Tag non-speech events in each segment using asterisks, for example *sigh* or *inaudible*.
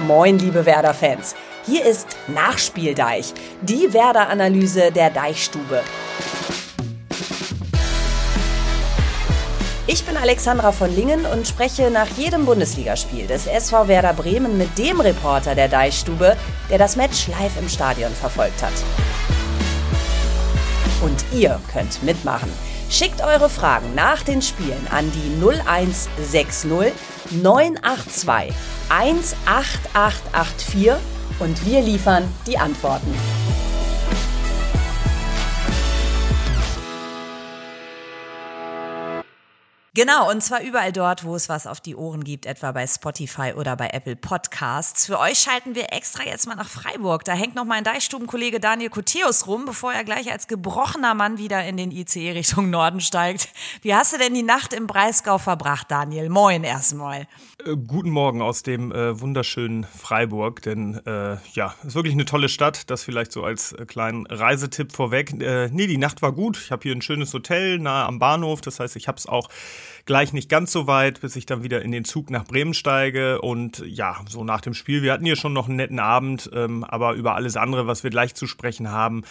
Moin, liebe Werder-Fans. Hier ist Nachspieldeich, die Werder-Analyse der Deichstube. Ich bin Alexandra von Lingen und spreche nach jedem Bundesligaspiel des SV Werder Bremen mit dem Reporter der Deichstube, der das Match live im Stadion verfolgt hat. Und ihr könnt mitmachen. Schickt eure Fragen nach den Spielen an die 0160 982 18884 und wir liefern die Antworten. Genau, und zwar überall dort, wo es was auf die Ohren gibt, etwa bei Spotify oder bei Apple Podcasts. Für euch schalten wir extra jetzt mal nach Freiburg. Da hängt noch mein Deichstubenkollege Daniel Koteus rum, bevor er gleich als gebrochener Mann wieder in den ICE Richtung Norden steigt. Wie hast du denn die Nacht im Breisgau verbracht, Daniel? Moin erstmal. Äh, guten Morgen aus dem äh, wunderschönen Freiburg, denn äh, ja, ist wirklich eine tolle Stadt. Das vielleicht so als äh, kleinen Reisetipp vorweg. Äh, nee, die Nacht war gut. Ich habe hier ein schönes Hotel nahe am Bahnhof. Das heißt, ich habe es auch gleich nicht ganz so weit, bis ich dann wieder in den Zug nach Bremen steige. Und ja, so nach dem Spiel, wir hatten hier schon noch einen netten Abend, ähm, aber über alles andere, was wir gleich zu sprechen haben,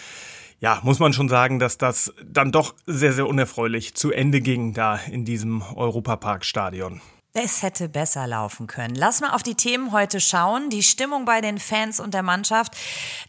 ja, muss man schon sagen, dass das dann doch sehr, sehr unerfreulich zu Ende ging da in diesem Europaparkstadion. Es hätte besser laufen können. Lass mal auf die Themen heute schauen. Die Stimmung bei den Fans und der Mannschaft.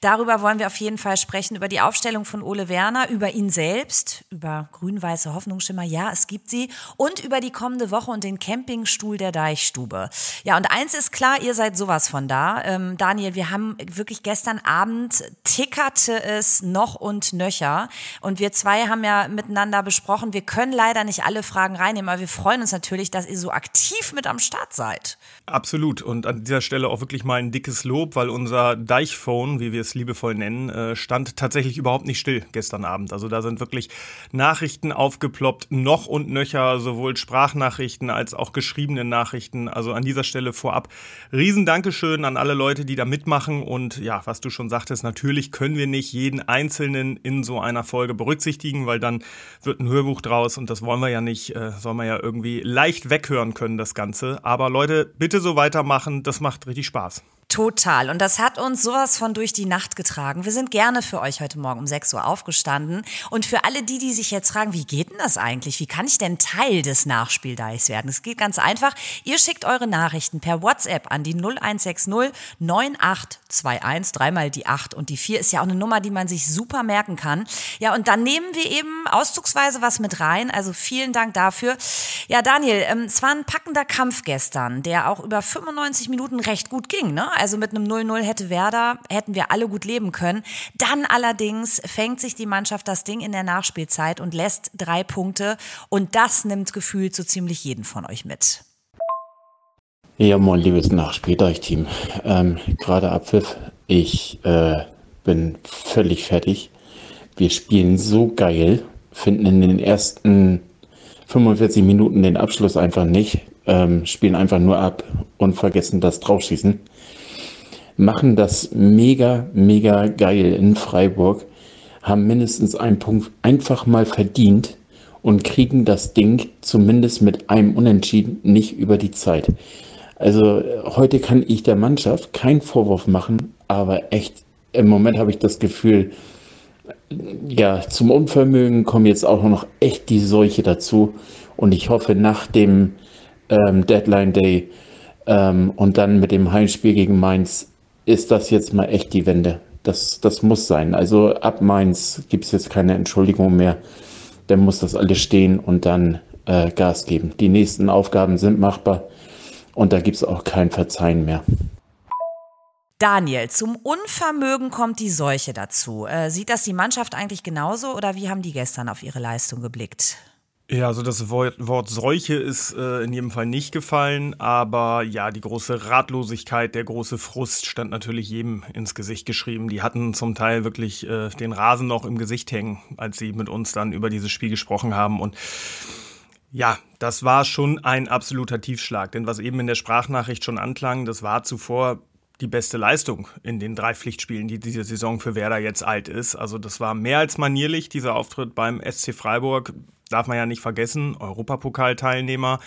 Darüber wollen wir auf jeden Fall sprechen. Über die Aufstellung von Ole Werner, über ihn selbst, über grün-weiße Hoffnungsschimmer. Ja, es gibt sie. Und über die kommende Woche und den Campingstuhl der Deichstube. Ja, und eins ist klar, ihr seid sowas von da. Ähm, Daniel, wir haben wirklich gestern Abend tickerte es noch und nöcher. Und wir zwei haben ja miteinander besprochen, wir können leider nicht alle Fragen reinnehmen, aber wir freuen uns natürlich, dass ihr so aktiv aktiv mit am Start seid. Absolut. Und an dieser Stelle auch wirklich mal ein dickes Lob, weil unser Deichphone, wie wir es liebevoll nennen, äh, stand tatsächlich überhaupt nicht still gestern Abend. Also da sind wirklich Nachrichten aufgeploppt, noch und nöcher, sowohl Sprachnachrichten als auch geschriebene Nachrichten. Also an dieser Stelle vorab riesen Dankeschön an alle Leute, die da mitmachen. Und ja, was du schon sagtest, natürlich können wir nicht jeden Einzelnen in so einer Folge berücksichtigen, weil dann wird ein Hörbuch draus und das wollen wir ja nicht, äh, soll man ja irgendwie leicht weghören können das Ganze. Aber Leute, bitte so weitermachen, das macht richtig Spaß. Total. Und das hat uns sowas von durch die Nacht getragen. Wir sind gerne für euch heute Morgen um 6 Uhr aufgestanden. Und für alle die, die sich jetzt fragen, wie geht denn das eigentlich? Wie kann ich denn Teil des Nachspieldeichs werden? Es geht ganz einfach. Ihr schickt eure Nachrichten per WhatsApp an die 0160 9821, dreimal die 8 und die 4 ist ja auch eine Nummer, die man sich super merken kann. Ja, und dann nehmen wir eben auszugsweise was mit rein. Also vielen Dank dafür. Ja, Daniel, ähm, es war ein packender Kampf gestern, der auch über 95 Minuten recht gut ging, ne? Also mit einem 0-0 hätte Werder, hätten wir alle gut leben können. Dann allerdings fängt sich die Mannschaft das Ding in der Nachspielzeit und lässt drei Punkte. Und das nimmt gefühlt so ziemlich jeden von euch mit. Ja, moin, liebes Nachspieldeich-Team. Ähm, Gerade Abpfiff. Ich äh, bin völlig fertig. Wir spielen so geil, finden in den ersten 45 Minuten den Abschluss einfach nicht, ähm, spielen einfach nur ab und vergessen das Draufschießen machen das mega, mega geil in Freiburg, haben mindestens einen Punkt einfach mal verdient und kriegen das Ding zumindest mit einem Unentschieden nicht über die Zeit. Also heute kann ich der Mannschaft keinen Vorwurf machen, aber echt, im Moment habe ich das Gefühl, ja, zum Unvermögen kommen jetzt auch noch echt die Seuche dazu. Und ich hoffe, nach dem ähm, Deadline Day ähm, und dann mit dem Heimspiel gegen Mainz ist das jetzt mal echt die Wende. Das, das muss sein. Also ab Mainz gibt es jetzt keine Entschuldigung mehr. Dann muss das alles stehen und dann äh, Gas geben. Die nächsten Aufgaben sind machbar und da gibt es auch kein Verzeihen mehr. Daniel, zum Unvermögen kommt die Seuche dazu. Äh, sieht das die Mannschaft eigentlich genauso oder wie haben die gestern auf ihre Leistung geblickt? Ja, also das Wort, Wort Seuche ist äh, in jedem Fall nicht gefallen, aber ja, die große Ratlosigkeit, der große Frust stand natürlich jedem ins Gesicht geschrieben. Die hatten zum Teil wirklich äh, den Rasen noch im Gesicht hängen, als sie mit uns dann über dieses Spiel gesprochen haben und ja, das war schon ein absoluter Tiefschlag, denn was eben in der Sprachnachricht schon anklang, das war zuvor die beste Leistung in den drei Pflichtspielen, die diese Saison für Werder jetzt alt ist. Also das war mehr als manierlich, dieser Auftritt beim SC Freiburg darf man ja nicht vergessen, Europapokalteilnehmer.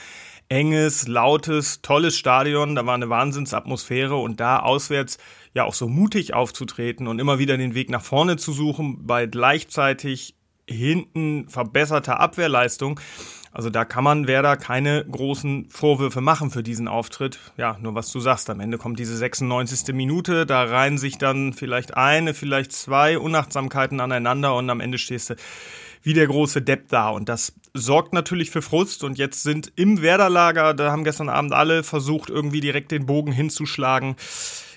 enges, lautes, tolles Stadion. Da war eine Wahnsinnsatmosphäre und da auswärts ja auch so mutig aufzutreten und immer wieder den Weg nach vorne zu suchen bei gleichzeitig hinten verbesserter Abwehrleistung. Also da kann man Werder keine großen Vorwürfe machen für diesen Auftritt. Ja, nur was du sagst, am Ende kommt diese 96. Minute, da reihen sich dann vielleicht eine, vielleicht zwei Unachtsamkeiten aneinander und am Ende stehst du wie der große Depp da. Und das sorgt natürlich für Frust. Und jetzt sind im Werderlager, da haben gestern Abend alle versucht, irgendwie direkt den Bogen hinzuschlagen.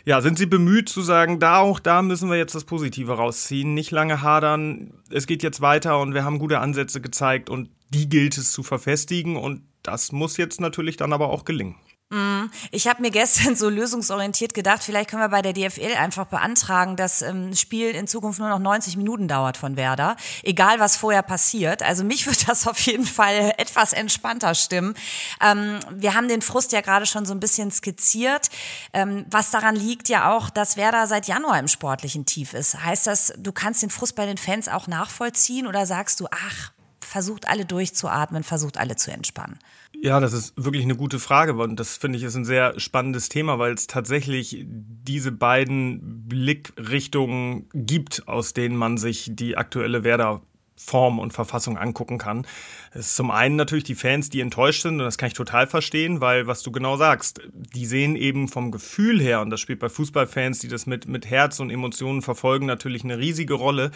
Ja, sind Sie bemüht zu sagen, da auch da müssen wir jetzt das Positive rausziehen, nicht lange hadern, es geht jetzt weiter und wir haben gute Ansätze gezeigt und die gilt es zu verfestigen und das muss jetzt natürlich dann aber auch gelingen. Mhm. Ich habe mir gestern so lösungsorientiert gedacht, vielleicht können wir bei der DFL einfach beantragen, dass ähm, Spiel in Zukunft nur noch 90 Minuten dauert von Werder, egal was vorher passiert. Also mich *laughs* wird das auf jeden Fall etwas entspannter stimmen. Ähm, wir haben den Frust ja gerade schon so ein bisschen skizziert. Ähm, was daran liegt ja auch, dass Werder seit Januar im sportlichen Tief ist. Heißt das, du kannst den Frust bei den Fans auch nachvollziehen oder sagst du, ach, versucht alle durchzuatmen, versucht alle zu entspannen? Ja, das ist wirklich eine gute Frage und das finde ich ist ein sehr spannendes Thema, weil es tatsächlich diese beiden Blickrichtungen gibt, aus denen man sich die aktuelle Werder Form und Verfassung angucken kann. Es ist zum einen natürlich die Fans, die enttäuscht sind, und das kann ich total verstehen, weil, was du genau sagst, die sehen eben vom Gefühl her, und das spielt bei Fußballfans, die das mit, mit Herz und Emotionen verfolgen, natürlich eine riesige Rolle.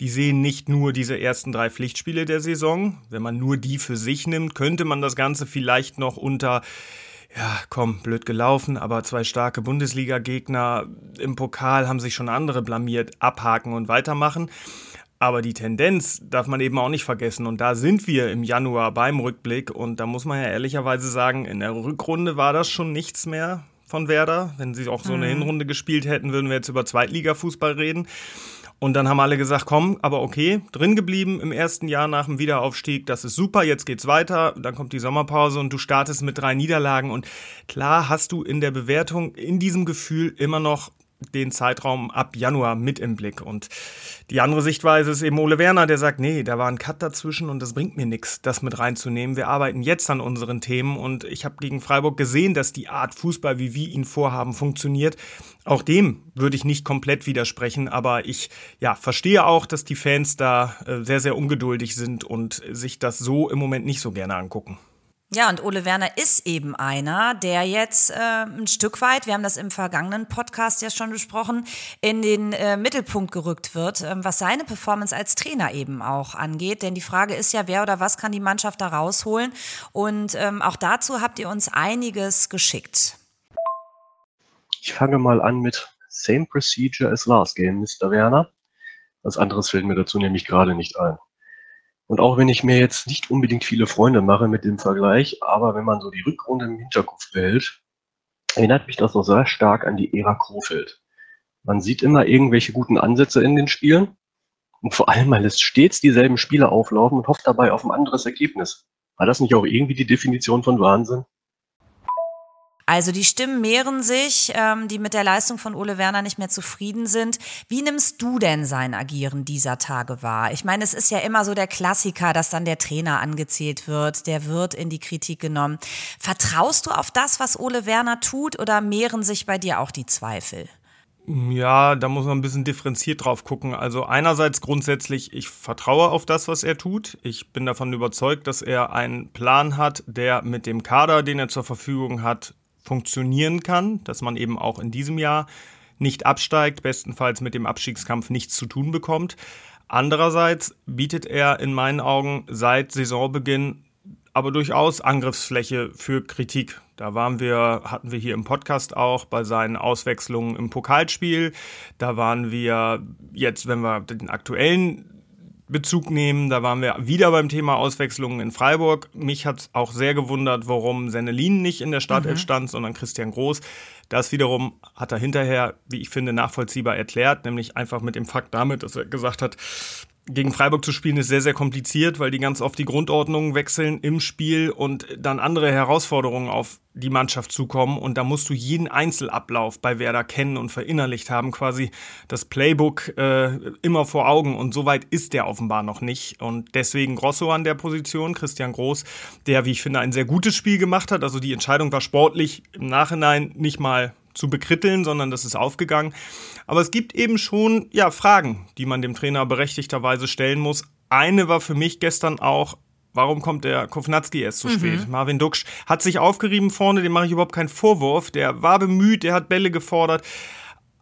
Die sehen nicht nur diese ersten drei Pflichtspiele der Saison. Wenn man nur die für sich nimmt, könnte man das Ganze vielleicht noch unter ja, komm, blöd gelaufen, aber zwei starke Bundesliga-Gegner im Pokal haben sich schon andere blamiert, abhaken und weitermachen. Aber die Tendenz darf man eben auch nicht vergessen. Und da sind wir im Januar beim Rückblick. Und da muss man ja ehrlicherweise sagen, in der Rückrunde war das schon nichts mehr von Werder. Wenn sie auch so eine mhm. Hinrunde gespielt hätten, würden wir jetzt über Zweitligafußball reden. Und dann haben alle gesagt, komm, aber okay, drin geblieben im ersten Jahr nach dem Wiederaufstieg, das ist super, jetzt geht's weiter, dann kommt die Sommerpause und du startest mit drei Niederlagen und klar hast du in der Bewertung, in diesem Gefühl immer noch den Zeitraum ab Januar mit im Blick. Und die andere Sichtweise ist eben Ole Werner, der sagt, nee, da war ein Cut dazwischen und das bringt mir nichts, das mit reinzunehmen. Wir arbeiten jetzt an unseren Themen und ich habe gegen Freiburg gesehen, dass die Art Fußball, wie wir ihn vorhaben, funktioniert. Auch dem würde ich nicht komplett widersprechen, aber ich ja, verstehe auch, dass die Fans da äh, sehr, sehr ungeduldig sind und sich das so im Moment nicht so gerne angucken. Ja, und Ole Werner ist eben einer, der jetzt äh, ein Stück weit, wir haben das im vergangenen Podcast ja schon besprochen, in den äh, Mittelpunkt gerückt wird, äh, was seine Performance als Trainer eben auch angeht. Denn die Frage ist ja, wer oder was kann die Mannschaft da rausholen? Und ähm, auch dazu habt ihr uns einiges geschickt. Ich fange mal an mit Same Procedure as last game, Mr. Werner. Was anderes fällt mir dazu nämlich gerade nicht ein. Und auch wenn ich mir jetzt nicht unbedingt viele Freunde mache mit dem Vergleich, aber wenn man so die Rückrunde im Hinterkopf behält, erinnert mich das noch sehr stark an die Ära Krofeld. Man sieht immer irgendwelche guten Ansätze in den Spielen und vor allem, weil es stets dieselben Spiele auflaufen und hofft dabei auf ein anderes Ergebnis. War das nicht auch irgendwie die Definition von Wahnsinn? Also die Stimmen mehren sich, ähm, die mit der Leistung von Ole Werner nicht mehr zufrieden sind. Wie nimmst du denn sein Agieren dieser Tage wahr? Ich meine, es ist ja immer so der Klassiker, dass dann der Trainer angezählt wird, der wird in die Kritik genommen. Vertraust du auf das, was Ole Werner tut, oder mehren sich bei dir auch die Zweifel? Ja, da muss man ein bisschen differenziert drauf gucken. Also einerseits grundsätzlich, ich vertraue auf das, was er tut. Ich bin davon überzeugt, dass er einen Plan hat, der mit dem Kader, den er zur Verfügung hat, funktionieren kann, dass man eben auch in diesem Jahr nicht absteigt, bestenfalls mit dem Abstiegskampf nichts zu tun bekommt. Andererseits bietet er in meinen Augen seit Saisonbeginn aber durchaus Angriffsfläche für Kritik. Da waren wir, hatten wir hier im Podcast auch bei seinen Auswechslungen im Pokalspiel. Da waren wir jetzt, wenn wir den aktuellen Bezug nehmen. Da waren wir wieder beim Thema Auswechslungen in Freiburg. Mich hat es auch sehr gewundert, warum Sennelin nicht in der Startelf mhm. stand, sondern Christian Groß. Das wiederum hat er hinterher, wie ich finde, nachvollziehbar erklärt, nämlich einfach mit dem Fakt damit, dass er gesagt hat, gegen Freiburg zu spielen ist sehr, sehr kompliziert, weil die ganz oft die Grundordnungen wechseln im Spiel und dann andere Herausforderungen auf die Mannschaft zukommen. Und da musst du jeden Einzelablauf bei Werder kennen und verinnerlicht haben, quasi das Playbook äh, immer vor Augen. Und so weit ist der offenbar noch nicht. Und deswegen Grosso an der Position, Christian Groß, der, wie ich finde, ein sehr gutes Spiel gemacht hat. Also die Entscheidung war sportlich im Nachhinein nicht mal zu bekritteln, sondern das ist aufgegangen. Aber es gibt eben schon ja Fragen, die man dem Trainer berechtigterweise stellen muss. Eine war für mich gestern auch, warum kommt der Kovnatski erst zu mhm. spät? Marvin Duksch hat sich aufgerieben vorne, dem mache ich überhaupt keinen Vorwurf. Der war bemüht, der hat Bälle gefordert,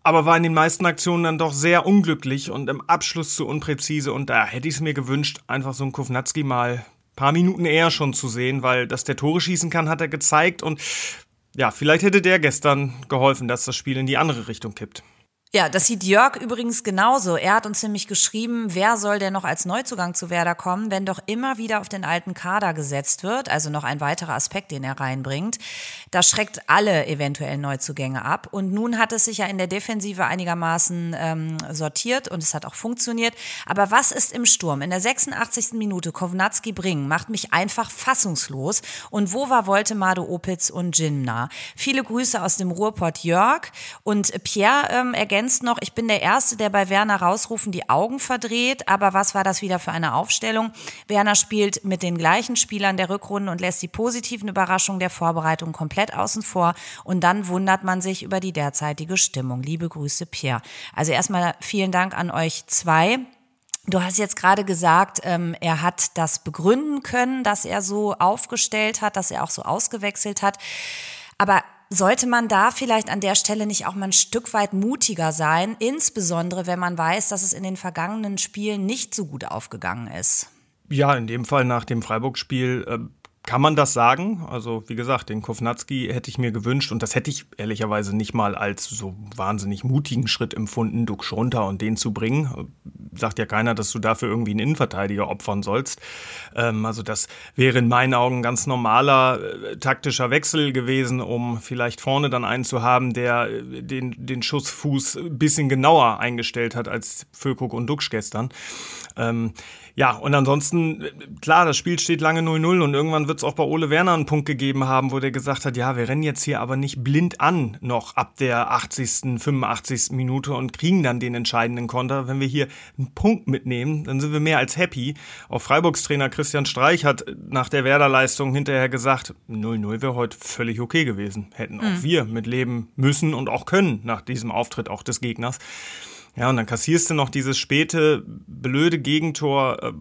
aber war in den meisten Aktionen dann doch sehr unglücklich und im Abschluss zu unpräzise. Und da hätte ich es mir gewünscht, einfach so einen Kovnatski mal paar Minuten eher schon zu sehen, weil dass der Tore schießen kann, hat er gezeigt und ja, vielleicht hätte der gestern geholfen, dass das Spiel in die andere Richtung kippt. Ja, das sieht Jörg übrigens genauso. Er hat uns nämlich geschrieben, wer soll denn noch als Neuzugang zu Werder kommen, wenn doch immer wieder auf den alten Kader gesetzt wird. Also noch ein weiterer Aspekt, den er reinbringt. Das schreckt alle eventuellen Neuzugänge ab. Und nun hat es sich ja in der Defensive einigermaßen ähm, sortiert und es hat auch funktioniert. Aber was ist im Sturm? In der 86. Minute Kovnatski bringen, macht mich einfach fassungslos. Und wo war Woltemade Opitz und Jinna? Viele Grüße aus dem Ruhrpott Jörg. Und Pierre ähm, ergänzt ergänzt noch, ich bin der Erste, der bei Werner rausrufen die Augen verdreht. Aber was war das wieder für eine Aufstellung? Werner spielt mit den gleichen Spielern der Rückrunde und lässt die positiven Überraschungen der Vorbereitung komplett außen vor. Und dann wundert man sich über die derzeitige Stimmung. Liebe Grüße, Pierre. Also erstmal vielen Dank an euch zwei. Du hast jetzt gerade gesagt, ähm, er hat das begründen können, dass er so aufgestellt hat, dass er auch so ausgewechselt hat. Aber sollte man da vielleicht an der Stelle nicht auch mal ein Stück weit mutiger sein, insbesondere wenn man weiß, dass es in den vergangenen Spielen nicht so gut aufgegangen ist? Ja, in dem Fall nach dem Freiburg-Spiel äh, kann man das sagen? Also, wie gesagt, den Kovnatski hätte ich mir gewünscht und das hätte ich ehrlicherweise nicht mal als so wahnsinnig mutigen Schritt empfunden, Dux runter und den zu bringen. Sagt ja keiner, dass du dafür irgendwie einen Innenverteidiger opfern sollst. Ähm, also, das wäre in meinen Augen ein ganz normaler äh, taktischer Wechsel gewesen, um vielleicht vorne dann einen zu haben, der äh, den, den Schussfuß ein bisschen genauer eingestellt hat als Füllkrug und Dux gestern. Ähm, ja, und ansonsten, klar, das Spiel steht lange 0-0 und irgendwann wird es auch bei Ole Werner einen Punkt gegeben haben, wo der gesagt hat, ja, wir rennen jetzt hier aber nicht blind an noch ab der 80., 85. Minute und kriegen dann den entscheidenden Konter. Wenn wir hier einen Punkt mitnehmen, dann sind wir mehr als happy. Auch Freiburgs Trainer Christian Streich hat nach der Werder-Leistung hinterher gesagt, 0-0 wäre heute völlig okay gewesen. Hätten mhm. auch wir mit leben müssen und auch können nach diesem Auftritt auch des Gegners. Ja, und dann kassierst du noch dieses späte, blöde Gegentor. Äh,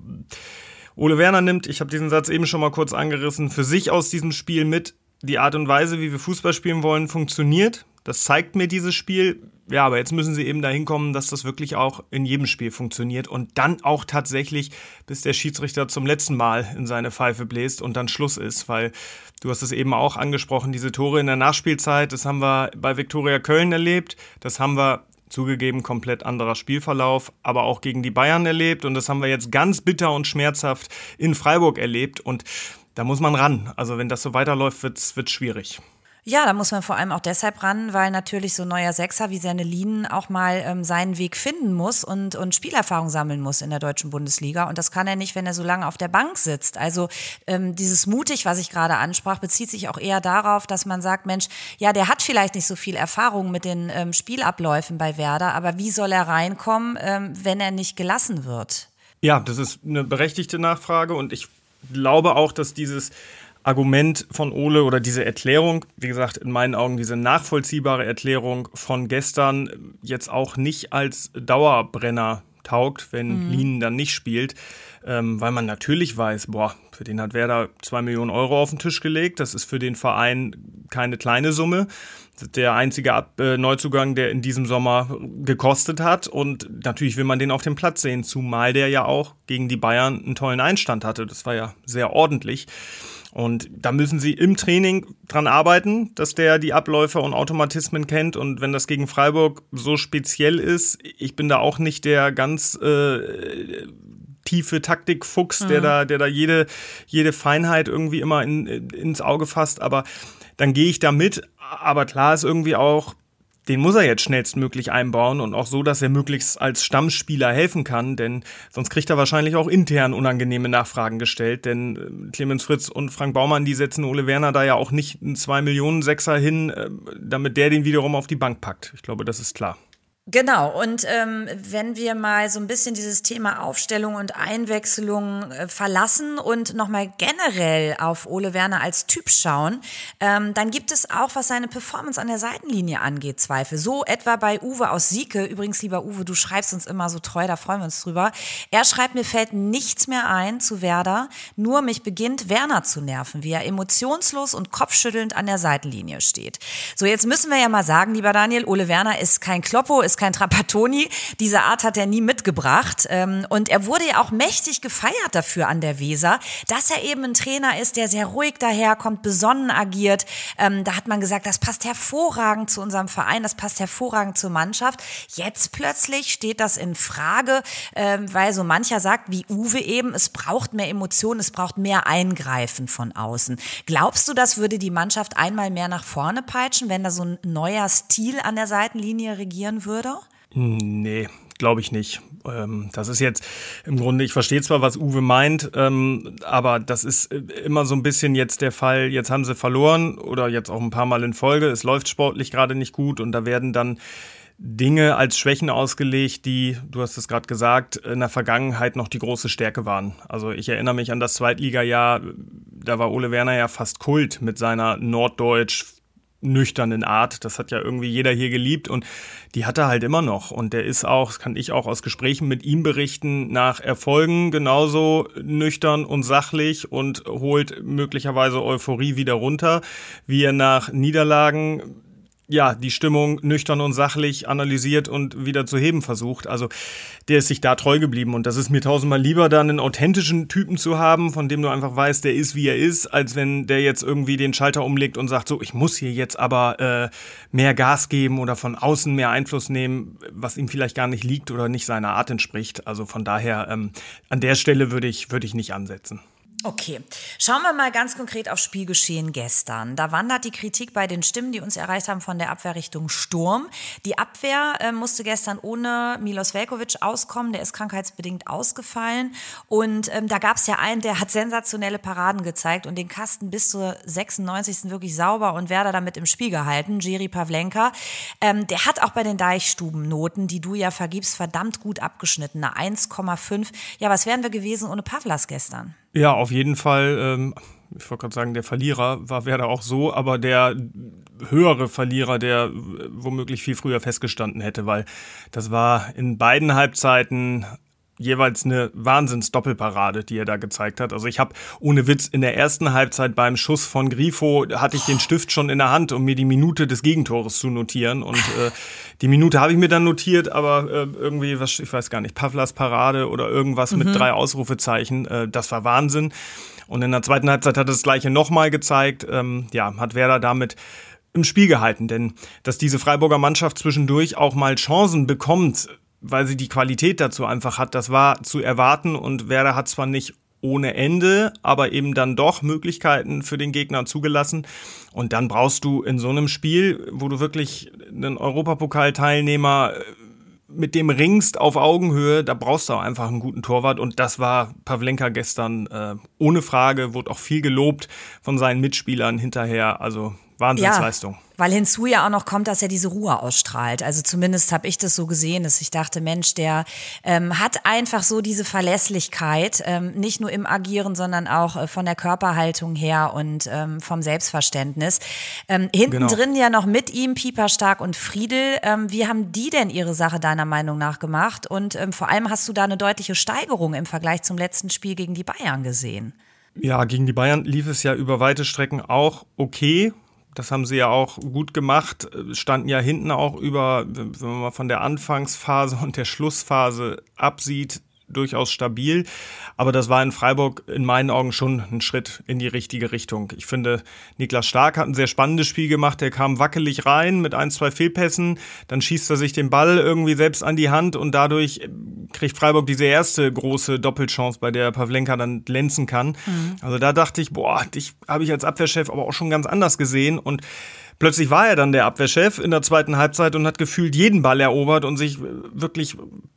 Ole Werner nimmt, ich habe diesen Satz eben schon mal kurz angerissen, für sich aus diesem Spiel mit, die Art und Weise, wie wir Fußball spielen wollen, funktioniert. Das zeigt mir dieses Spiel. Ja, aber jetzt müssen sie eben dahin kommen, dass das wirklich auch in jedem Spiel funktioniert und dann auch tatsächlich, bis der Schiedsrichter zum letzten Mal in seine Pfeife bläst und dann Schluss ist, weil du hast es eben auch angesprochen, diese Tore in der Nachspielzeit, das haben wir bei Viktoria Köln erlebt, das haben wir zugegeben komplett anderer Spielverlauf, aber auch gegen die Bayern erlebt und das haben wir jetzt ganz bitter und schmerzhaft in Freiburg erlebt und da muss man ran. Also wenn das so weiterläuft, wird es schwierig. Ja, da muss man vor allem auch deshalb ran, weil natürlich so ein neuer Sechser wie Sennelin auch mal ähm, seinen Weg finden muss und, und Spielerfahrung sammeln muss in der deutschen Bundesliga. Und das kann er nicht, wenn er so lange auf der Bank sitzt. Also ähm, dieses mutig, was ich gerade ansprach, bezieht sich auch eher darauf, dass man sagt, Mensch, ja, der hat vielleicht nicht so viel Erfahrung mit den ähm, Spielabläufen bei Werder, aber wie soll er reinkommen, ähm, wenn er nicht gelassen wird? Ja, das ist eine berechtigte Nachfrage und ich glaube auch, dass dieses Argument von Ole oder diese Erklärung, wie gesagt, in meinen Augen diese nachvollziehbare Erklärung von gestern jetzt auch nicht als Dauerbrenner taugt, wenn mhm. Lien dann nicht spielt, ähm, weil man natürlich weiß, boah, für den hat Werder zwei Millionen Euro auf den Tisch gelegt. Das ist für den Verein keine kleine Summe. Der einzige Ab äh, Neuzugang, der in diesem Sommer gekostet hat. Und natürlich will man den auf dem Platz sehen, zumal der ja auch gegen die Bayern einen tollen Einstand hatte. Das war ja sehr ordentlich. Und da müssen sie im Training dran arbeiten, dass der die Abläufe und Automatismen kennt. Und wenn das gegen Freiburg so speziell ist, ich bin da auch nicht der ganz äh, tiefe Taktikfuchs, mhm. der da, der da jede, jede Feinheit irgendwie immer in, ins Auge fasst. Aber dann gehe ich da mit. Aber klar ist irgendwie auch, den muss er jetzt schnellstmöglich einbauen und auch so, dass er möglichst als Stammspieler helfen kann, denn sonst kriegt er wahrscheinlich auch intern unangenehme Nachfragen gestellt, denn äh, Clemens Fritz und Frank Baumann, die setzen Ole Werner da ja auch nicht einen 2 Millionen Sechser hin, äh, damit der den wiederum auf die Bank packt. Ich glaube, das ist klar. Genau, und ähm, wenn wir mal so ein bisschen dieses Thema Aufstellung und Einwechslung äh, verlassen und nochmal generell auf Ole Werner als Typ schauen, ähm, dann gibt es auch, was seine Performance an der Seitenlinie angeht, Zweifel. So etwa bei Uwe aus Sieke. Übrigens, lieber Uwe, du schreibst uns immer so treu, da freuen wir uns drüber. Er schreibt, mir fällt nichts mehr ein zu Werder, nur mich beginnt Werner zu nerven, wie er emotionslos und kopfschüttelnd an der Seitenlinie steht. So, jetzt müssen wir ja mal sagen, lieber Daniel, Ole Werner ist kein Kloppo, ist kein Trapattoni. Diese Art hat er nie mitgebracht. Ähm, und er wurde ja auch mächtig gefeiert dafür an der Weser, dass er eben ein Trainer ist, der sehr ruhig daherkommt, besonnen agiert. Ähm, da hat man gesagt, das passt hervorragend zu unserem Verein, das passt hervorragend zur Mannschaft. Jetzt plötzlich steht das in Frage, ähm, weil so mancher sagt, wie Uwe eben, es braucht mehr Emotionen, es braucht mehr Eingreifen von außen. Glaubst du, das würde die Mannschaft einmal mehr nach vorne peitschen, wenn da so ein neuer Stil an der Seitenlinie regieren würde? Nee, glaube ich nicht. Ähm, das ist jetzt im Grunde, ich verstehe zwar, was Uwe meint, ähm, aber das ist äh, immer so ein bisschen jetzt der Fall, jetzt haben sie verloren oder jetzt auch ein paar Mal in Folge, es läuft sportlich gerade nicht gut und da werden dann Dinge als Schwächen ausgelegt, die, du hast es gerade gesagt, in der Vergangenheit noch die große Stärke waren. Also ich erinnere mich an das Zweitliga-Jahr, da war Ole Werner ja fast Kult mit seiner Norddeutsch nüchternen Art. Das hat ja irgendwie jeder hier geliebt und die hat er halt immer noch. Und der ist auch, das kann ich auch aus Gesprächen mit ihm berichten, nach Erfolgen genauso nüchtern und sachlich und holt möglicherweise Euphorie wieder runter, wie er nach Niederlagen ja, die Stimmung nüchtern und sachlich analysiert und wieder zu heben versucht. Also der ist sich da treu geblieben und das ist mir tausendmal lieber, da einen authentischen Typen zu haben, von dem du einfach weißt, der ist, wie er ist, als wenn der jetzt irgendwie den Schalter umlegt und sagt, so, ich muss hier jetzt aber äh, mehr Gas geben oder von außen mehr Einfluss nehmen, was ihm vielleicht gar nicht liegt oder nicht seiner Art entspricht. Also von daher, ähm, an der Stelle würde ich, würde ich nicht ansetzen. Okay, schauen wir mal ganz konkret auf Spielgeschehen gestern. Da wandert die Kritik bei den Stimmen, die uns erreicht haben, von der Abwehrrichtung Sturm. Die Abwehr äh, musste gestern ohne Milos Velkovic auskommen, der ist krankheitsbedingt ausgefallen. Und ähm, da gab es ja einen, der hat sensationelle Paraden gezeigt und den Kasten bis zur 96. wirklich sauber und Werder damit im Spiel gehalten, Jiri Pavlenka. Ähm, der hat auch bei den Deichstuben-Noten, die du ja vergibst, verdammt gut abgeschnitten, eine 1,5. Ja, was wären wir gewesen ohne Pavlas gestern? Ja, auf jeden Fall. Ähm, ich wollte gerade sagen, der Verlierer war Werder auch so, aber der höhere Verlierer, der womöglich viel früher festgestanden hätte, weil das war in beiden Halbzeiten jeweils eine Wahnsinns-Doppelparade, die er da gezeigt hat. Also ich habe ohne Witz in der ersten Halbzeit beim Schuss von Grifo hatte ich den Stift schon in der Hand, um mir die Minute des Gegentores zu notieren. Und äh, die Minute habe ich mir dann notiert, aber äh, irgendwie, was, ich weiß gar nicht, Pavlas Parade oder irgendwas mhm. mit drei Ausrufezeichen. Äh, das war Wahnsinn. Und in der zweiten Halbzeit hat er das gleiche nochmal gezeigt. Ähm, ja, hat Werder damit im Spiel gehalten, denn dass diese Freiburger Mannschaft zwischendurch auch mal Chancen bekommt, weil sie die Qualität dazu einfach hat. Das war zu erwarten und Werder hat zwar nicht ohne Ende, aber eben dann doch Möglichkeiten für den Gegner zugelassen. Und dann brauchst du in so einem Spiel, wo du wirklich einen Europapokalteilnehmer äh, mit dem ringst auf Augenhöhe, da brauchst du auch einfach einen guten Torwart. Und das war Pavlenka gestern äh, ohne Frage, wurde auch viel gelobt von seinen Mitspielern hinterher. Also Wahnsinnsleistung. Ja, weil hinzu ja auch noch kommt, dass er diese Ruhe ausstrahlt. Also zumindest habe ich das so gesehen, dass ich dachte, Mensch, der ähm, hat einfach so diese Verlässlichkeit, ähm, nicht nur im Agieren, sondern auch äh, von der Körperhaltung her und ähm, vom Selbstverständnis. Ähm, hinten genau. drin ja noch mit ihm Pieper Stark und Friedel. Ähm, wie haben die denn ihre Sache deiner Meinung nach gemacht? Und ähm, vor allem hast du da eine deutliche Steigerung im Vergleich zum letzten Spiel gegen die Bayern gesehen? Ja, gegen die Bayern lief es ja über weite Strecken auch okay. Das haben sie ja auch gut gemacht, standen ja hinten auch über, wenn man mal von der Anfangsphase und der Schlussphase absieht, durchaus stabil. Aber das war in Freiburg in meinen Augen schon ein Schritt in die richtige Richtung. Ich finde, Niklas Stark hat ein sehr spannendes Spiel gemacht. Der kam wackelig rein mit ein, zwei Fehlpässen. Dann schießt er sich den Ball irgendwie selbst an die Hand und dadurch kriegt Freiburg diese erste große Doppelchance, bei der Pavlenka dann glänzen kann. Mhm. Also da dachte ich, boah, dich habe ich als Abwehrchef aber auch schon ganz anders gesehen und Plötzlich war er dann der Abwehrchef in der zweiten Halbzeit und hat gefühlt jeden Ball erobert und sich wirklich,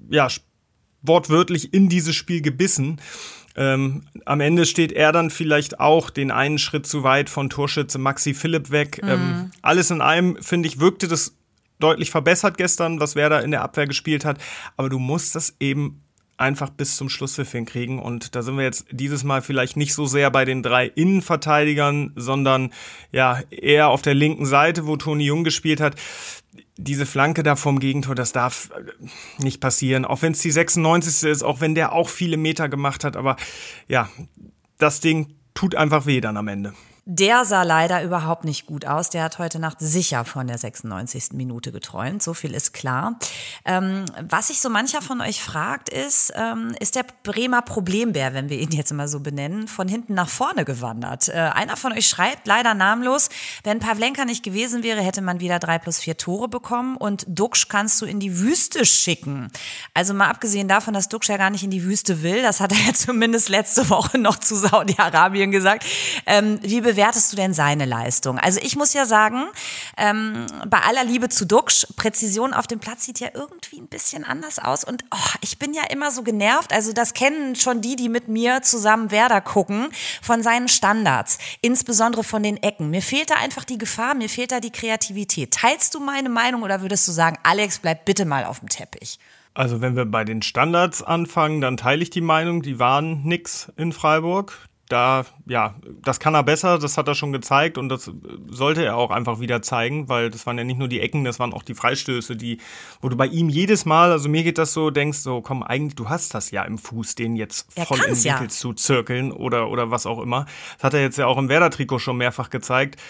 ja, wortwörtlich in dieses Spiel gebissen. Ähm, am Ende steht er dann vielleicht auch den einen Schritt zu weit von Torschütze Maxi Philipp weg. Mhm. Ähm, alles in allem, finde ich, wirkte das deutlich verbessert gestern, was Werder in der Abwehr gespielt hat. Aber du musst das eben einfach bis zum Schlusspfiff hinkriegen. Und da sind wir jetzt dieses Mal vielleicht nicht so sehr bei den drei Innenverteidigern, sondern ja eher auf der linken Seite, wo Toni Jung gespielt hat diese Flanke da vom Gegentor, das darf äh, nicht passieren. Auch wenn es die 96. ist, auch wenn der auch viele Meter gemacht hat. Aber ja, das Ding tut einfach weh dann am Ende. Der sah leider überhaupt nicht gut aus. Der hat heute Nacht sicher von der 96. Minute geträumt. So viel ist klar. Ähm, was sich so mancher von euch fragt, ist, ähm, ist der Bremer Problembär, wenn wir ihn jetzt mal so benennen, von hinten nach vorne gewandert? Äh, einer von euch schreibt, leider namenlos, wenn Pavlenka nicht gewesen wäre, hätte man wieder drei plus vier Tore bekommen und Duxch kannst du in die Wüste schicken. Also mal abgesehen davon, dass Duxch ja gar nicht in die Wüste will, das hat er *laughs* ja zumindest letzte Woche noch zu Saudi-Arabien gesagt. Ähm, wie bewertest du denn seine Leistung? Also ich muss ja sagen, ähm, bei aller Liebe zu Duxch, Präzision auf dem Platz sieht ja irgendwie ein bisschen anders aus. Und oh, ich bin ja immer so genervt. Also das kennen schon die, die mit mir zusammen Werder gucken, von seinen Standards, insbesondere von den Ecken. Mir fehlt da einfach die Gefahr, mir fehlt da die Kreativität. Teilst du meine Meinung oder würdest du sagen, Alex, bleib bitte mal auf dem Teppich? Also wenn wir bei den Standards anfangen, dann teile ich die Meinung, die waren nix in Freiburg da, ja, das kann er besser, das hat er schon gezeigt und das sollte er auch einfach wieder zeigen, weil das waren ja nicht nur die Ecken, das waren auch die Freistöße, die, wo du bei ihm jedes Mal, also mir geht das so, denkst so, komm, eigentlich, du hast das ja im Fuß, den jetzt voll in den Winkel ja. zu zirkeln oder, oder was auch immer. Das hat er jetzt ja auch im Werder-Trikot schon mehrfach gezeigt,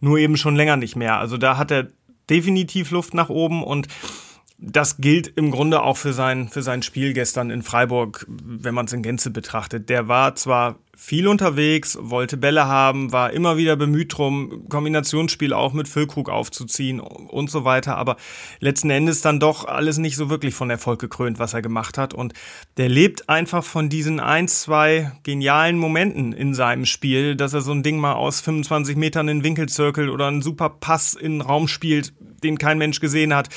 nur eben schon länger nicht mehr. Also da hat er definitiv Luft nach oben und das gilt im Grunde auch für sein, für sein Spiel gestern in Freiburg, wenn man es in Gänze betrachtet. Der war zwar viel unterwegs, wollte Bälle haben, war immer wieder bemüht drum, Kombinationsspiel auch mit Füllkrug aufzuziehen und so weiter, aber letzten Endes dann doch alles nicht so wirklich von Erfolg gekrönt, was er gemacht hat und der lebt einfach von diesen ein, zwei genialen Momenten in seinem Spiel, dass er so ein Ding mal aus 25 Metern in den Winkel zirkelt oder einen super Pass in den Raum spielt, den kein Mensch gesehen hat,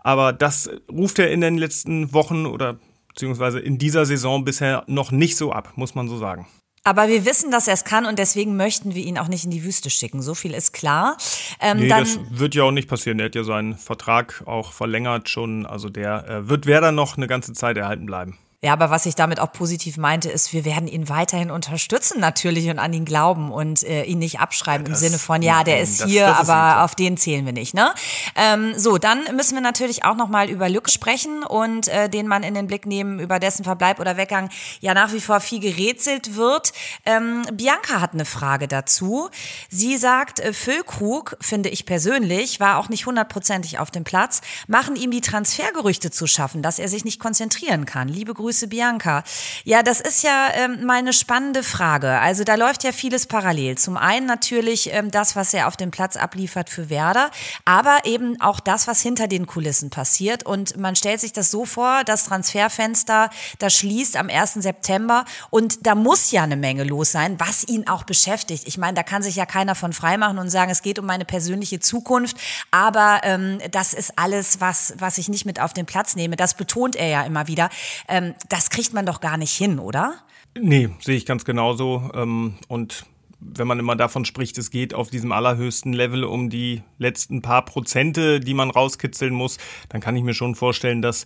aber das ruft er in den letzten Wochen oder beziehungsweise in dieser Saison bisher noch nicht so ab, muss man so sagen. Aber wir wissen, dass er es kann und deswegen möchten wir ihn auch nicht in die Wüste schicken. So viel ist klar. Ähm, nee, das wird ja auch nicht passieren. Er hat ja seinen Vertrag auch verlängert schon. Also der äh, wird Werder noch eine ganze Zeit erhalten bleiben. Ja, aber was ich damit auch positiv meinte, ist, wir werden ihn weiterhin unterstützen natürlich und an ihn glauben und äh, ihn nicht abschreiben das, im Sinne von, ja, der ist das, hier, das aber ist auf den zählen wir nicht. Ne? Ähm, so, dann müssen wir natürlich auch nochmal über Lück sprechen und äh, den man in den Blick nehmen, über dessen Verbleib oder Weggang ja nach wie vor viel gerätselt wird. Ähm, Bianca hat eine Frage dazu. Sie sagt, äh, Füllkrug, finde ich persönlich, war auch nicht hundertprozentig auf dem Platz, machen ihm die Transfergerüchte zu schaffen, dass er sich nicht konzentrieren kann. Liebe Grüße Grüße, Bianca. Ja, das ist ja ähm, meine spannende Frage. Also da läuft ja vieles parallel. Zum einen natürlich ähm, das, was er auf dem Platz abliefert für Werder, aber eben auch das, was hinter den Kulissen passiert. Und man stellt sich das so vor, das Transferfenster, das schließt am 1. September und da muss ja eine Menge los sein, was ihn auch beschäftigt. Ich meine, da kann sich ja keiner von freimachen und sagen, es geht um meine persönliche Zukunft, aber ähm, das ist alles, was, was ich nicht mit auf den Platz nehme. Das betont er ja immer wieder. Ähm, das kriegt man doch gar nicht hin, oder? Nee, sehe ich ganz genauso. Ähm, und wenn man immer davon spricht, es geht auf diesem allerhöchsten Level um die letzten paar Prozente, die man rauskitzeln muss, dann kann ich mir schon vorstellen, dass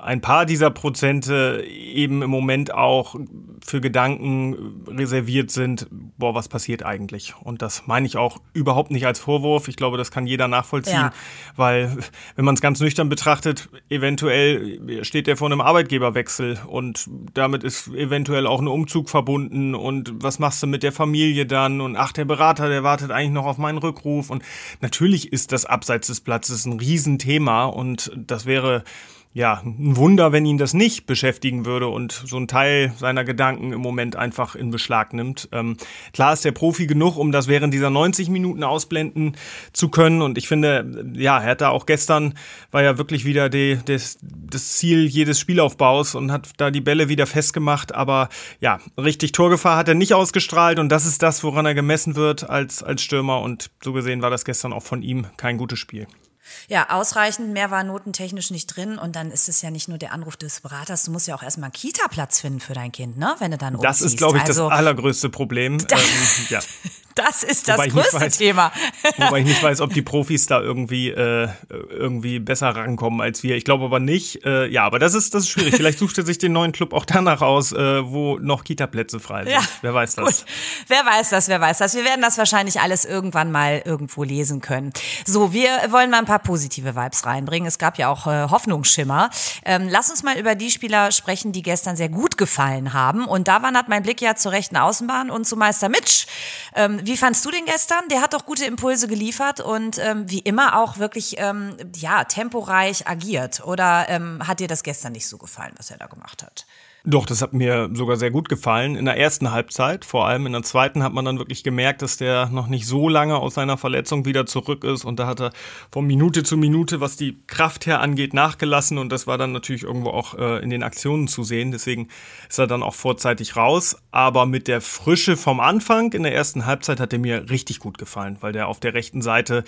ein paar dieser Prozente eben im Moment auch für Gedanken reserviert sind, boah, was passiert eigentlich? Und das meine ich auch überhaupt nicht als Vorwurf. Ich glaube, das kann jeder nachvollziehen, ja. weil wenn man es ganz nüchtern betrachtet, eventuell steht er vor einem Arbeitgeberwechsel und damit ist eventuell auch ein Umzug verbunden und was machst du mit der Familie dann? Und ach, der Berater, der wartet eigentlich noch auf meinen Rückruf und natürlich ist das abseits des Platzes ein Riesenthema und das wäre ja, ein Wunder, wenn ihn das nicht beschäftigen würde und so ein Teil seiner Gedanken im Moment einfach in Beschlag nimmt. Ähm, klar ist der Profi genug, um das während dieser 90 Minuten ausblenden zu können. Und ich finde, ja, er hat da auch gestern, war ja wirklich wieder die, das, das Ziel jedes Spielaufbaus und hat da die Bälle wieder festgemacht. Aber ja, richtig Torgefahr hat er nicht ausgestrahlt und das ist das, woran er gemessen wird als, als Stürmer. Und so gesehen war das gestern auch von ihm kein gutes Spiel. Ja, ausreichend, mehr war notentechnisch nicht drin. Und dann ist es ja nicht nur der Anruf des Beraters, du musst ja auch erstmal einen Kita-Platz finden für dein Kind, ne? Wenn du dann Das ist, glaube ich, also, das allergrößte Problem. *laughs* Da, ähm, ja. *laughs* Das ist das größte weiß, Thema. wobei ich nicht *laughs* weiß, ob die Profis da irgendwie, äh, irgendwie besser rankommen als wir. Ich glaube aber nicht. Äh, ja, aber das ist, das ist schwierig. Vielleicht sucht er sich den neuen Club auch danach aus, äh, wo noch Kita-Plätze frei sind. Ja, wer weiß das. Gut. Wer weiß das, wer weiß das. Wir werden das wahrscheinlich alles irgendwann mal irgendwo lesen können. So, wir wollen mal ein paar positive Vibes reinbringen. Es gab ja auch äh, Hoffnungsschimmer. Ähm, lass uns mal über die Spieler sprechen, die gestern sehr gut gefallen haben. Und da wandert mein Blick ja zur rechten Außenbahn und zu Meister Mitch. Ähm, wie fandst du den gestern? Der hat doch gute Impulse geliefert und ähm, wie immer auch wirklich ähm, ja temporeich agiert. Oder ähm, hat dir das gestern nicht so gefallen, was er da gemacht hat? Doch, das hat mir sogar sehr gut gefallen. In der ersten Halbzeit, vor allem in der zweiten, hat man dann wirklich gemerkt, dass der noch nicht so lange aus seiner Verletzung wieder zurück ist. Und da hat er von Minute zu Minute, was die Kraft her angeht, nachgelassen. Und das war dann natürlich irgendwo auch äh, in den Aktionen zu sehen. Deswegen ist er dann auch vorzeitig raus. Aber mit der Frische vom Anfang in der ersten Halbzeit hat er mir richtig gut gefallen, weil der auf der rechten Seite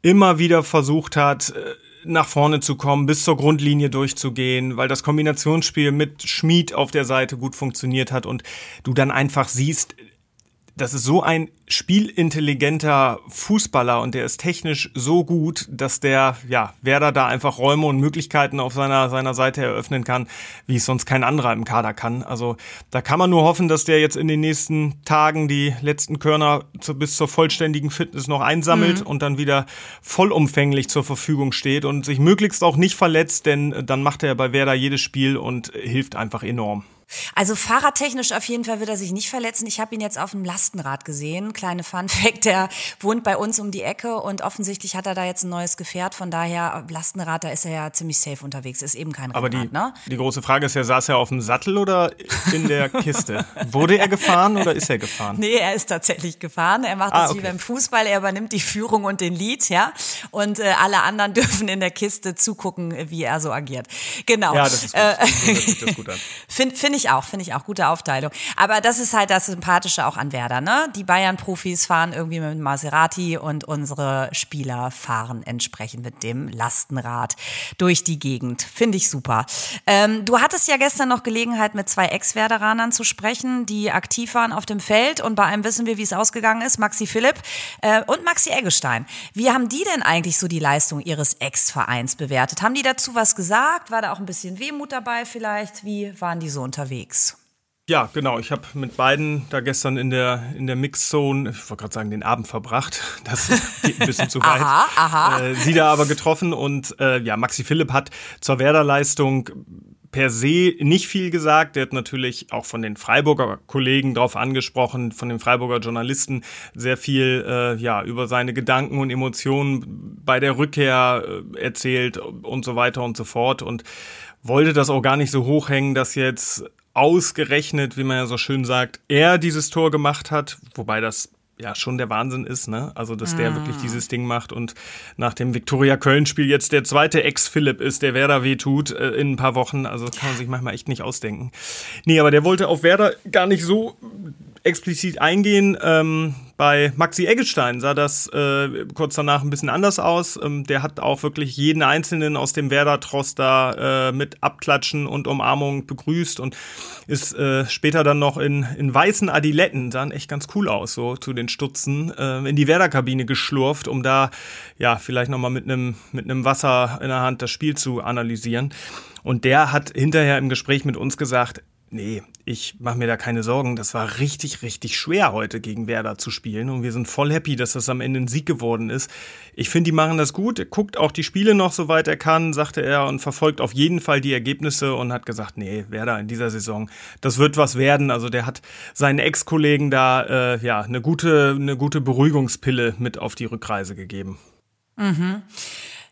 immer wieder versucht hat, äh, nach vorne zu kommen, bis zur Grundlinie durchzugehen, weil das Kombinationsspiel mit Schmied auf der Seite gut funktioniert hat und du dann einfach siehst, das ist so ein spielintelligenter Fußballer und der ist technisch so gut, dass der, ja, Werder da einfach Räume und Möglichkeiten auf seiner, seiner Seite eröffnen kann, wie es sonst kein anderer im Kader kann. Also da kann man nur hoffen, dass der jetzt in den nächsten Tagen die letzten Körner zu, bis zur vollständigen Fitness noch einsammelt mhm. und dann wieder vollumfänglich zur Verfügung steht und sich möglichst auch nicht verletzt, denn dann macht er bei Werder jedes Spiel und hilft einfach enorm. Also fahrradtechnisch auf jeden Fall wird er sich nicht verletzen. Ich habe ihn jetzt auf dem Lastenrad gesehen. Kleine Fun Fact, der wohnt bei uns um die Ecke und offensichtlich hat er da jetzt ein neues Gefährt. Von daher, Lastenrad, da ist er ja ziemlich safe unterwegs. Ist eben kein Aber Rennrad, die, ne? die große Frage ist ja, saß er auf dem Sattel oder in der Kiste? *laughs* Wurde er gefahren oder ist er gefahren? Nee, er ist tatsächlich gefahren. Er macht ah, das okay. wie beim Fußball. Er übernimmt die Führung und den Lied, ja. Und äh, alle anderen *laughs* dürfen in der Kiste zugucken, wie er so agiert. Genau. Ja, das ist gut. Äh, so das gut an. *laughs* Finde find ich auch, finde ich auch. Gute Aufteilung. Aber das ist halt das Sympathische auch an Werder, ne? Die Bayern-Profis fahren irgendwie mit Maserati und unsere Spieler fahren entsprechend mit dem Lastenrad durch die Gegend. Finde ich super. Ähm, du hattest ja gestern noch Gelegenheit, mit zwei Ex-Werderanern zu sprechen, die aktiv waren auf dem Feld. Und bei einem wissen wir, wie es ausgegangen ist. Maxi Philipp äh, und Maxi Eggestein. Wie haben die denn eigentlich so die Leistung ihres Ex-Vereins bewertet? Haben die dazu was gesagt? War da auch ein bisschen Wehmut dabei vielleicht? Wie waren die so unterwegs? Ja, genau. Ich habe mit beiden da gestern in der, in der Mixzone, ich wollte gerade sagen, den Abend verbracht. *laughs* Das geht ein bisschen zu *laughs* weit. aha, aha. Äh, sie da aber getroffen und äh, ja, Maxi Philipp hat zur Werderleistung per se nicht viel gesagt. Der hat natürlich auch von den Freiburger Kollegen darauf angesprochen, von den Freiburger Journalisten sehr viel äh, ja, über seine Gedanken und Emotionen bei der Rückkehr äh, erzählt und so weiter und so fort. Und wollte das auch gar nicht so hochhängen, dass jetzt ausgerechnet, wie man ja so schön sagt, er dieses Tor gemacht hat, wobei das ja schon der Wahnsinn ist, ne? Also, dass der wirklich ah. dieses Ding macht und nach dem Viktoria Köln-Spiel jetzt der zweite Ex-Philipp ist, der Werder wehtut äh, in ein paar Wochen. Also kann man sich manchmal echt nicht ausdenken. Nee, aber der wollte auf Werder gar nicht so explizit eingehen. Ähm, bei Maxi Eggestein sah das äh, kurz danach ein bisschen anders aus. Ähm, der hat auch wirklich jeden Einzelnen aus dem Werder-Tross da äh, mit Abklatschen und Umarmung begrüßt und ist äh, später dann noch in, in weißen Adiletten, sahen echt ganz cool aus, so zu den Stutzen, äh, in die Werder-Kabine geschlurft, um da ja vielleicht nochmal mit einem mit einem Wasser in der Hand das Spiel zu analysieren. Und der hat hinterher im Gespräch mit uns gesagt, nee, ich mache mir da keine Sorgen. Das war richtig, richtig schwer heute gegen Werder zu spielen und wir sind voll happy, dass das am Ende ein Sieg geworden ist. Ich finde, die machen das gut. Er guckt auch die Spiele noch, soweit er kann, sagte er, und verfolgt auf jeden Fall die Ergebnisse und hat gesagt, nee, Werder in dieser Saison, das wird was werden. Also der hat seinen Ex-Kollegen da äh, ja eine gute, eine gute Beruhigungspille mit auf die Rückreise gegeben. Mhm.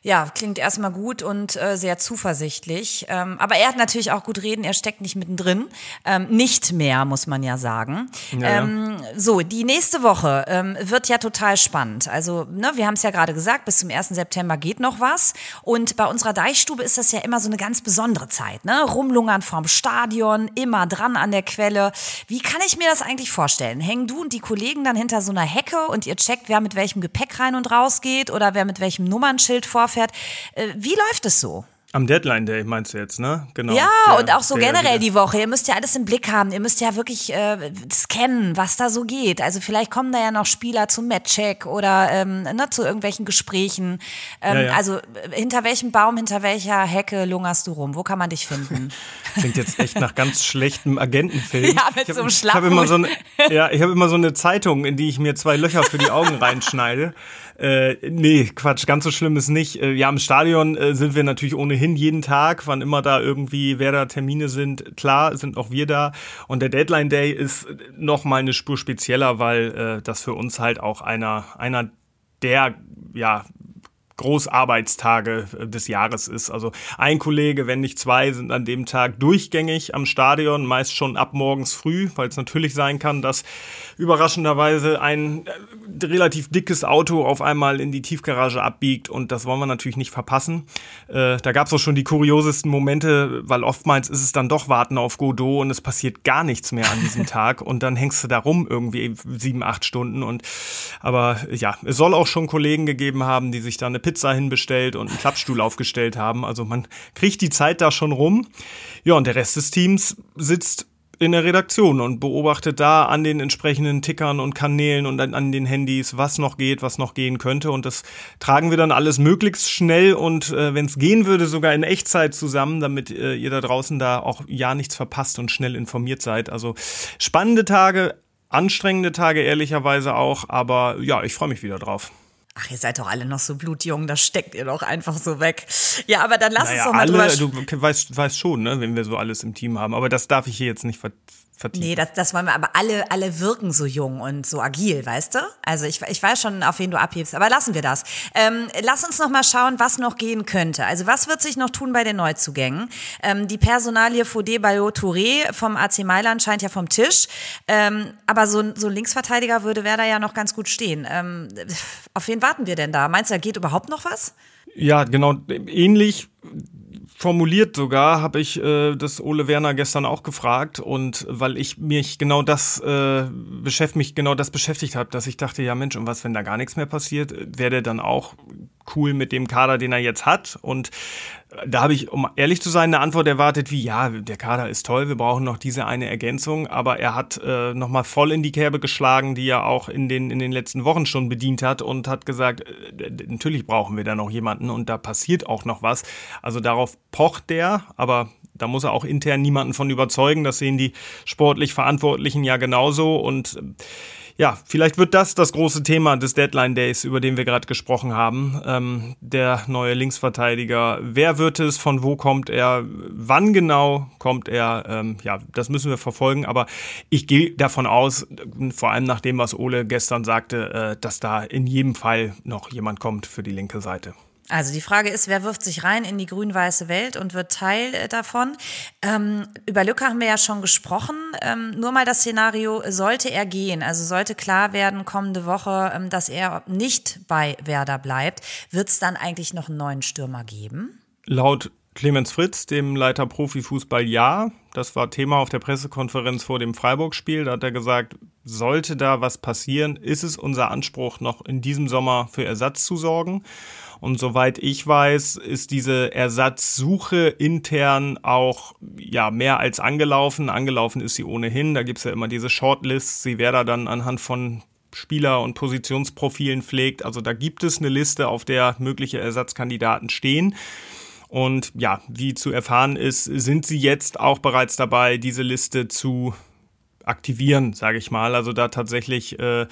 Ja, klingt erstmal gut und äh, sehr zuversichtlich. Ähm, aber er hat natürlich auch gut reden, er steckt nicht mittendrin. Ähm, nicht mehr, muss man ja sagen. Ja, ähm, so, die nächste Woche ähm, wird ja total spannend. Also, ne, wir haben es ja gerade gesagt, bis zum 1. September geht noch was. Und bei unserer Deichstube ist das ja immer so eine ganz besondere Zeit. Ne? Rumlungern vorm Stadion, immer dran an der Quelle. Wie kann ich mir das eigentlich vorstellen? Hängen du und die Kollegen dann hinter so einer Hecke und ihr checkt, wer mit welchem Gepäck rein und raus geht oder wer mit welchem Nummernschild vorfährt? Fährt. Äh, wie läuft es so? Am Deadline Day meinst du jetzt, ne? Genau. Ja, der, und auch so generell die Woche. Ihr müsst ja alles im Blick haben. Ihr müsst ja wirklich äh, scannen, was da so geht. Also vielleicht kommen da ja noch Spieler zum Matchcheck oder ähm, ne, zu irgendwelchen Gesprächen. Ähm, ja, ja. Also äh, hinter welchem Baum, hinter welcher Hecke lungerst du rum? Wo kann man dich finden? *laughs* Klingt jetzt echt nach ganz schlechtem Agentenfilm. *laughs* Ja, mit ich so einem Ich habe immer so eine, *laughs* ja, ich habe immer so eine Zeitung, in die ich mir zwei Löcher für die Augen reinschneide. Äh, nee, Quatsch, ganz so schlimm ist nicht. Äh, ja, im Stadion äh, sind wir natürlich ohnehin jeden Tag, wann immer da irgendwie, wer da Termine sind, klar, sind auch wir da. Und der Deadline Day ist noch mal eine Spur spezieller, weil äh, das für uns halt auch einer, einer der ja, Großarbeitstage äh, des Jahres ist. Also ein Kollege, wenn nicht zwei, sind an dem Tag durchgängig am Stadion, meist schon ab morgens früh, weil es natürlich sein kann, dass überraschenderweise ein äh, relativ dickes Auto auf einmal in die Tiefgarage abbiegt und das wollen wir natürlich nicht verpassen. Äh, da gab es auch schon die kuriosesten Momente, weil oftmals ist es dann doch Warten auf Godot und es passiert gar nichts mehr an diesem *laughs* Tag und dann hängst du da rum irgendwie sieben, acht Stunden und aber ja, es soll auch schon Kollegen gegeben haben, die sich da eine Pizza hinbestellt und einen Klappstuhl aufgestellt haben. Also man kriegt die Zeit da schon rum. Ja, und der Rest des Teams sitzt in der Redaktion und beobachtet da an den entsprechenden Tickern und Kanälen und an, an, den Handys, was noch geht, was noch gehen könnte. Und das tragen wir dann alles möglichst schnell und äh, wenn es gehen würde, sogar in Echtzeit zusammen, damit äh, ihr da draußen da auch ja nichts verpasst und schnell informiert seid. Also spannende Tage, anstrengende Tage ehrlicherweise auch, aber ja, ich freue mich wieder drauf. Ach, ihr seid doch alle noch so blutjung, das steckt ihr doch einfach so weg. Ja, aber dann lass naja, uns doch mal alle, drüber. Du weißt, weißt schon, ne, wenn wir so alles im Team haben. Aber das darf ich hier jetzt nicht ver vertiefen. Nee, das, das wollen wir, aber alle, alle wirken so jung und so agil, weißt du? Also ich, ich weiß schon, auf wen du abhebst, aber lassen wir das. Ähm, lass uns noch mal schauen, was noch gehen könnte. Also was wird sich noch tun bei den Neuzugängen? Ähm, die Personalie Fodé Bayo Touré vom AC Mailand scheint ja vom Tisch. Ähm, aber so, so ein Linksverteidiger würde Werder ja noch ganz gut stehen. Ähm, auf wen warten wir denn da? Meinst du, da geht überhaupt noch was? Ja, genau, ähnlich formuliert sogar, habe ich äh, das Ole Werner gestern auch gefragt. Und weil ich mich genau das äh, beschäftigt mich genau das beschäftigt habe, dass ich dachte, ja Mensch, und was, wenn da gar nichts mehr passiert, wäre der dann auch cool mit dem Kader, den er jetzt hat? Und da habe ich, um ehrlich zu sein, eine Antwort erwartet wie, ja, der Kader ist toll, wir brauchen noch diese eine Ergänzung, aber er hat äh, nochmal voll in die Kerbe geschlagen, die er auch in den, in den letzten Wochen schon bedient hat und hat gesagt, äh, natürlich brauchen wir da noch jemanden und da passiert auch noch was. Also darauf pocht der, aber da muss er auch intern niemanden von überzeugen, das sehen die sportlich Verantwortlichen ja genauso und äh, ja, vielleicht wird das das große Thema des Deadline Days, über den wir gerade gesprochen haben. Ähm, der neue Linksverteidiger. Wer wird es? Von wo kommt er? Wann genau kommt er? Ähm, ja, das müssen wir verfolgen. Aber ich gehe davon aus, vor allem nach dem, was Ole gestern sagte, äh, dass da in jedem Fall noch jemand kommt für die linke Seite. Also die Frage ist, wer wirft sich rein in die grün-weiße Welt und wird Teil äh, davon? Ähm, über Lücke haben wir ja schon gesprochen. Ähm, nur mal das Szenario, sollte er gehen, also sollte klar werden kommende Woche, ähm, dass er nicht bei Werder bleibt, wird es dann eigentlich noch einen neuen Stürmer geben? Laut Clemens Fritz, dem Leiter Profifußball, ja. Das war Thema auf der Pressekonferenz vor dem Freiburg-Spiel. Da hat er gesagt, sollte da was passieren, ist es unser Anspruch, noch in diesem Sommer für Ersatz zu sorgen. Und soweit ich weiß, ist diese Ersatzsuche intern auch ja mehr als angelaufen. Angelaufen ist sie ohnehin. Da gibt's ja immer diese Shortlists. Sie wäre da dann anhand von Spieler- und Positionsprofilen pflegt. Also da gibt es eine Liste, auf der mögliche Ersatzkandidaten stehen. Und ja, wie zu erfahren ist, sind sie jetzt auch bereits dabei, diese Liste zu aktivieren, sage ich mal. Also da tatsächlich äh,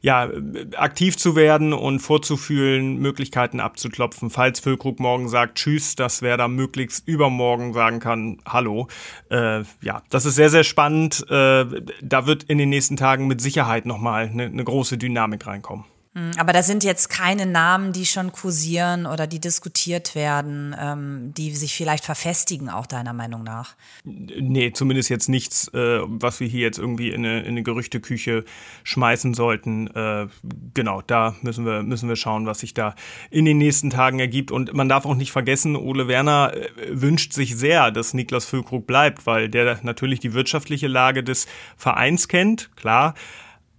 ja aktiv zu werden und vorzufühlen, Möglichkeiten abzuklopfen. Falls Füllkrug morgen sagt Tschüss, dass wer da möglichst übermorgen sagen kann Hallo. Äh, ja, das ist sehr sehr spannend. Äh, da wird in den nächsten Tagen mit Sicherheit nochmal eine, eine große Dynamik reinkommen. Hm, aber da sind jetzt keine Namen, die schon kursieren oder die diskutiert werden, ähm, die sich vielleicht verfestigen, auch deiner Meinung nach. Nee, zumindest jetzt nichts, äh, was wir hier jetzt irgendwie in eine, in eine Gerüchteküche schmeißen sollten. Äh, genau, da müssen wir, müssen wir schauen, was sich da in den nächsten Tagen ergibt. Und man darf auch nicht vergessen, Ole Werner äh, wünscht sich sehr, dass Niklas Füllkrug bleibt, weil der natürlich die wirtschaftliche Lage des Vereins kennt, klar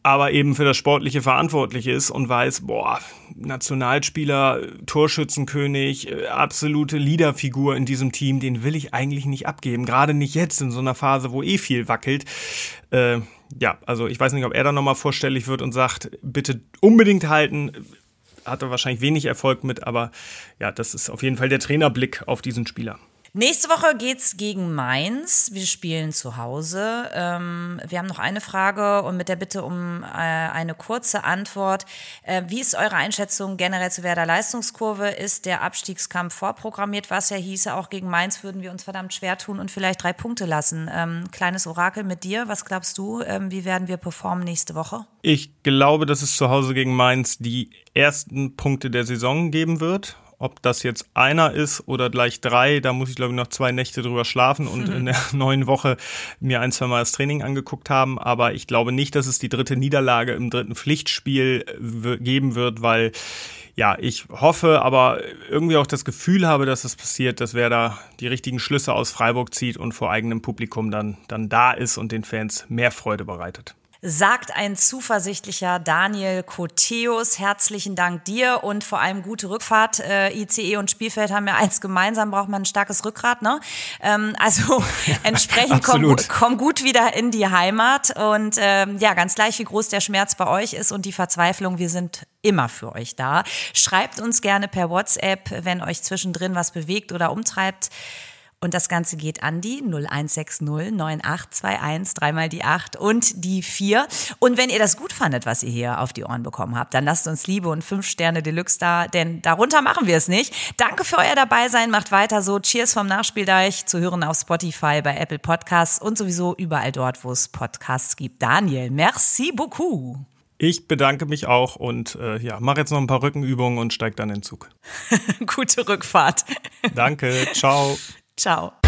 aber eben für das Sportliche verantwortlich ist und weiß, boah, Nationalspieler, Torschützenkönig, äh, absolute Leaderfigur in diesem Team, den will ich eigentlich nicht abgeben. Gerade nicht jetzt in so einer Phase, wo eh viel wackelt. Äh, ja, also ich weiß nicht, ob er da nochmal vorstellig wird und sagt, bitte unbedingt halten. Hat er wahrscheinlich wenig Erfolg mit, aber ja, das ist auf jeden Fall der Trainerblick auf diesen Spieler. Nächste Woche geht's gegen Mainz. Wir spielen zu Hause. Ähm, wir haben noch eine Frage und mit der Bitte um äh, eine kurze Antwort. Äh, wie ist eure Einschätzung generell zu Werder Leistungskurve? Ist der Abstiegskampf vorprogrammiert, was ja hieße, auch gegen Mainz würden wir uns verdammt schwer tun und vielleicht drei Punkte lassen? Ähm, kleines Orakel mit dir. Was glaubst du? Ähm, wie werden wir performen nächste Woche? Ich glaube, dass es zu Hause gegen Mainz die ersten Punkte der Saison geben wird. Ob das jetzt einer ist oder gleich drei, da muss ich glaube ich noch zwei Nächte drüber schlafen und mhm. in der *laughs* neuen Woche mir ein, zwei Mal das Training angeguckt haben. Aber ich glaube nicht, dass es die dritte Niederlage im dritten Pflichtspiel geben wird, weil ja, ich hoffe, aber irgendwie auch das Gefühl habe, dass es passiert, dass wer da die richtigen Schlüsse aus Freiburg zieht und vor eigenem Publikum dann, dann da ist und den Fans mehr Freude bereitet sagt ein zuversichtlicher Daniel Koteus. Herzlichen Dank dir und vor allem gute Rückfahrt. Äh, ICE und Spielfeld haben ja eins gemeinsam, braucht man ein starkes Rückgrat. Ne? Ähm, also *laughs* entsprechend komm, komm, gut wieder in die Heimat und ähm, ja, ganz gleich, wie groß der Schmerz bei euch ist und die Verzweiflung, wir sind immer für euch da. Schreibt uns gerne per WhatsApp, wenn euch zwischendrin was bewegt oder umtreibt. Und das Ganze geht an die 0160 9821, dreimal die 8 und die 4. Und wenn ihr das gut fandet, was ihr hier auf die Ohren bekommen habt, dann lasst uns Liebe und 5 Sterne Deluxe da, denn darunter machen wir es nicht. Danke für euer Dabeisein, macht weiter so. Cheers vom Nachspieldeich, zu hören auf Spotify, bei Apple Podcasts und sowieso überall dort, wo es Podcasts gibt. Daniel, merci beaucoup. Ich bedanke mich auch und äh, ja, mache jetzt noch ein paar Rückenübungen und steige dann in den Zug. *laughs* Gute Rückfahrt. Danke, ciao. *laughs* Ciao.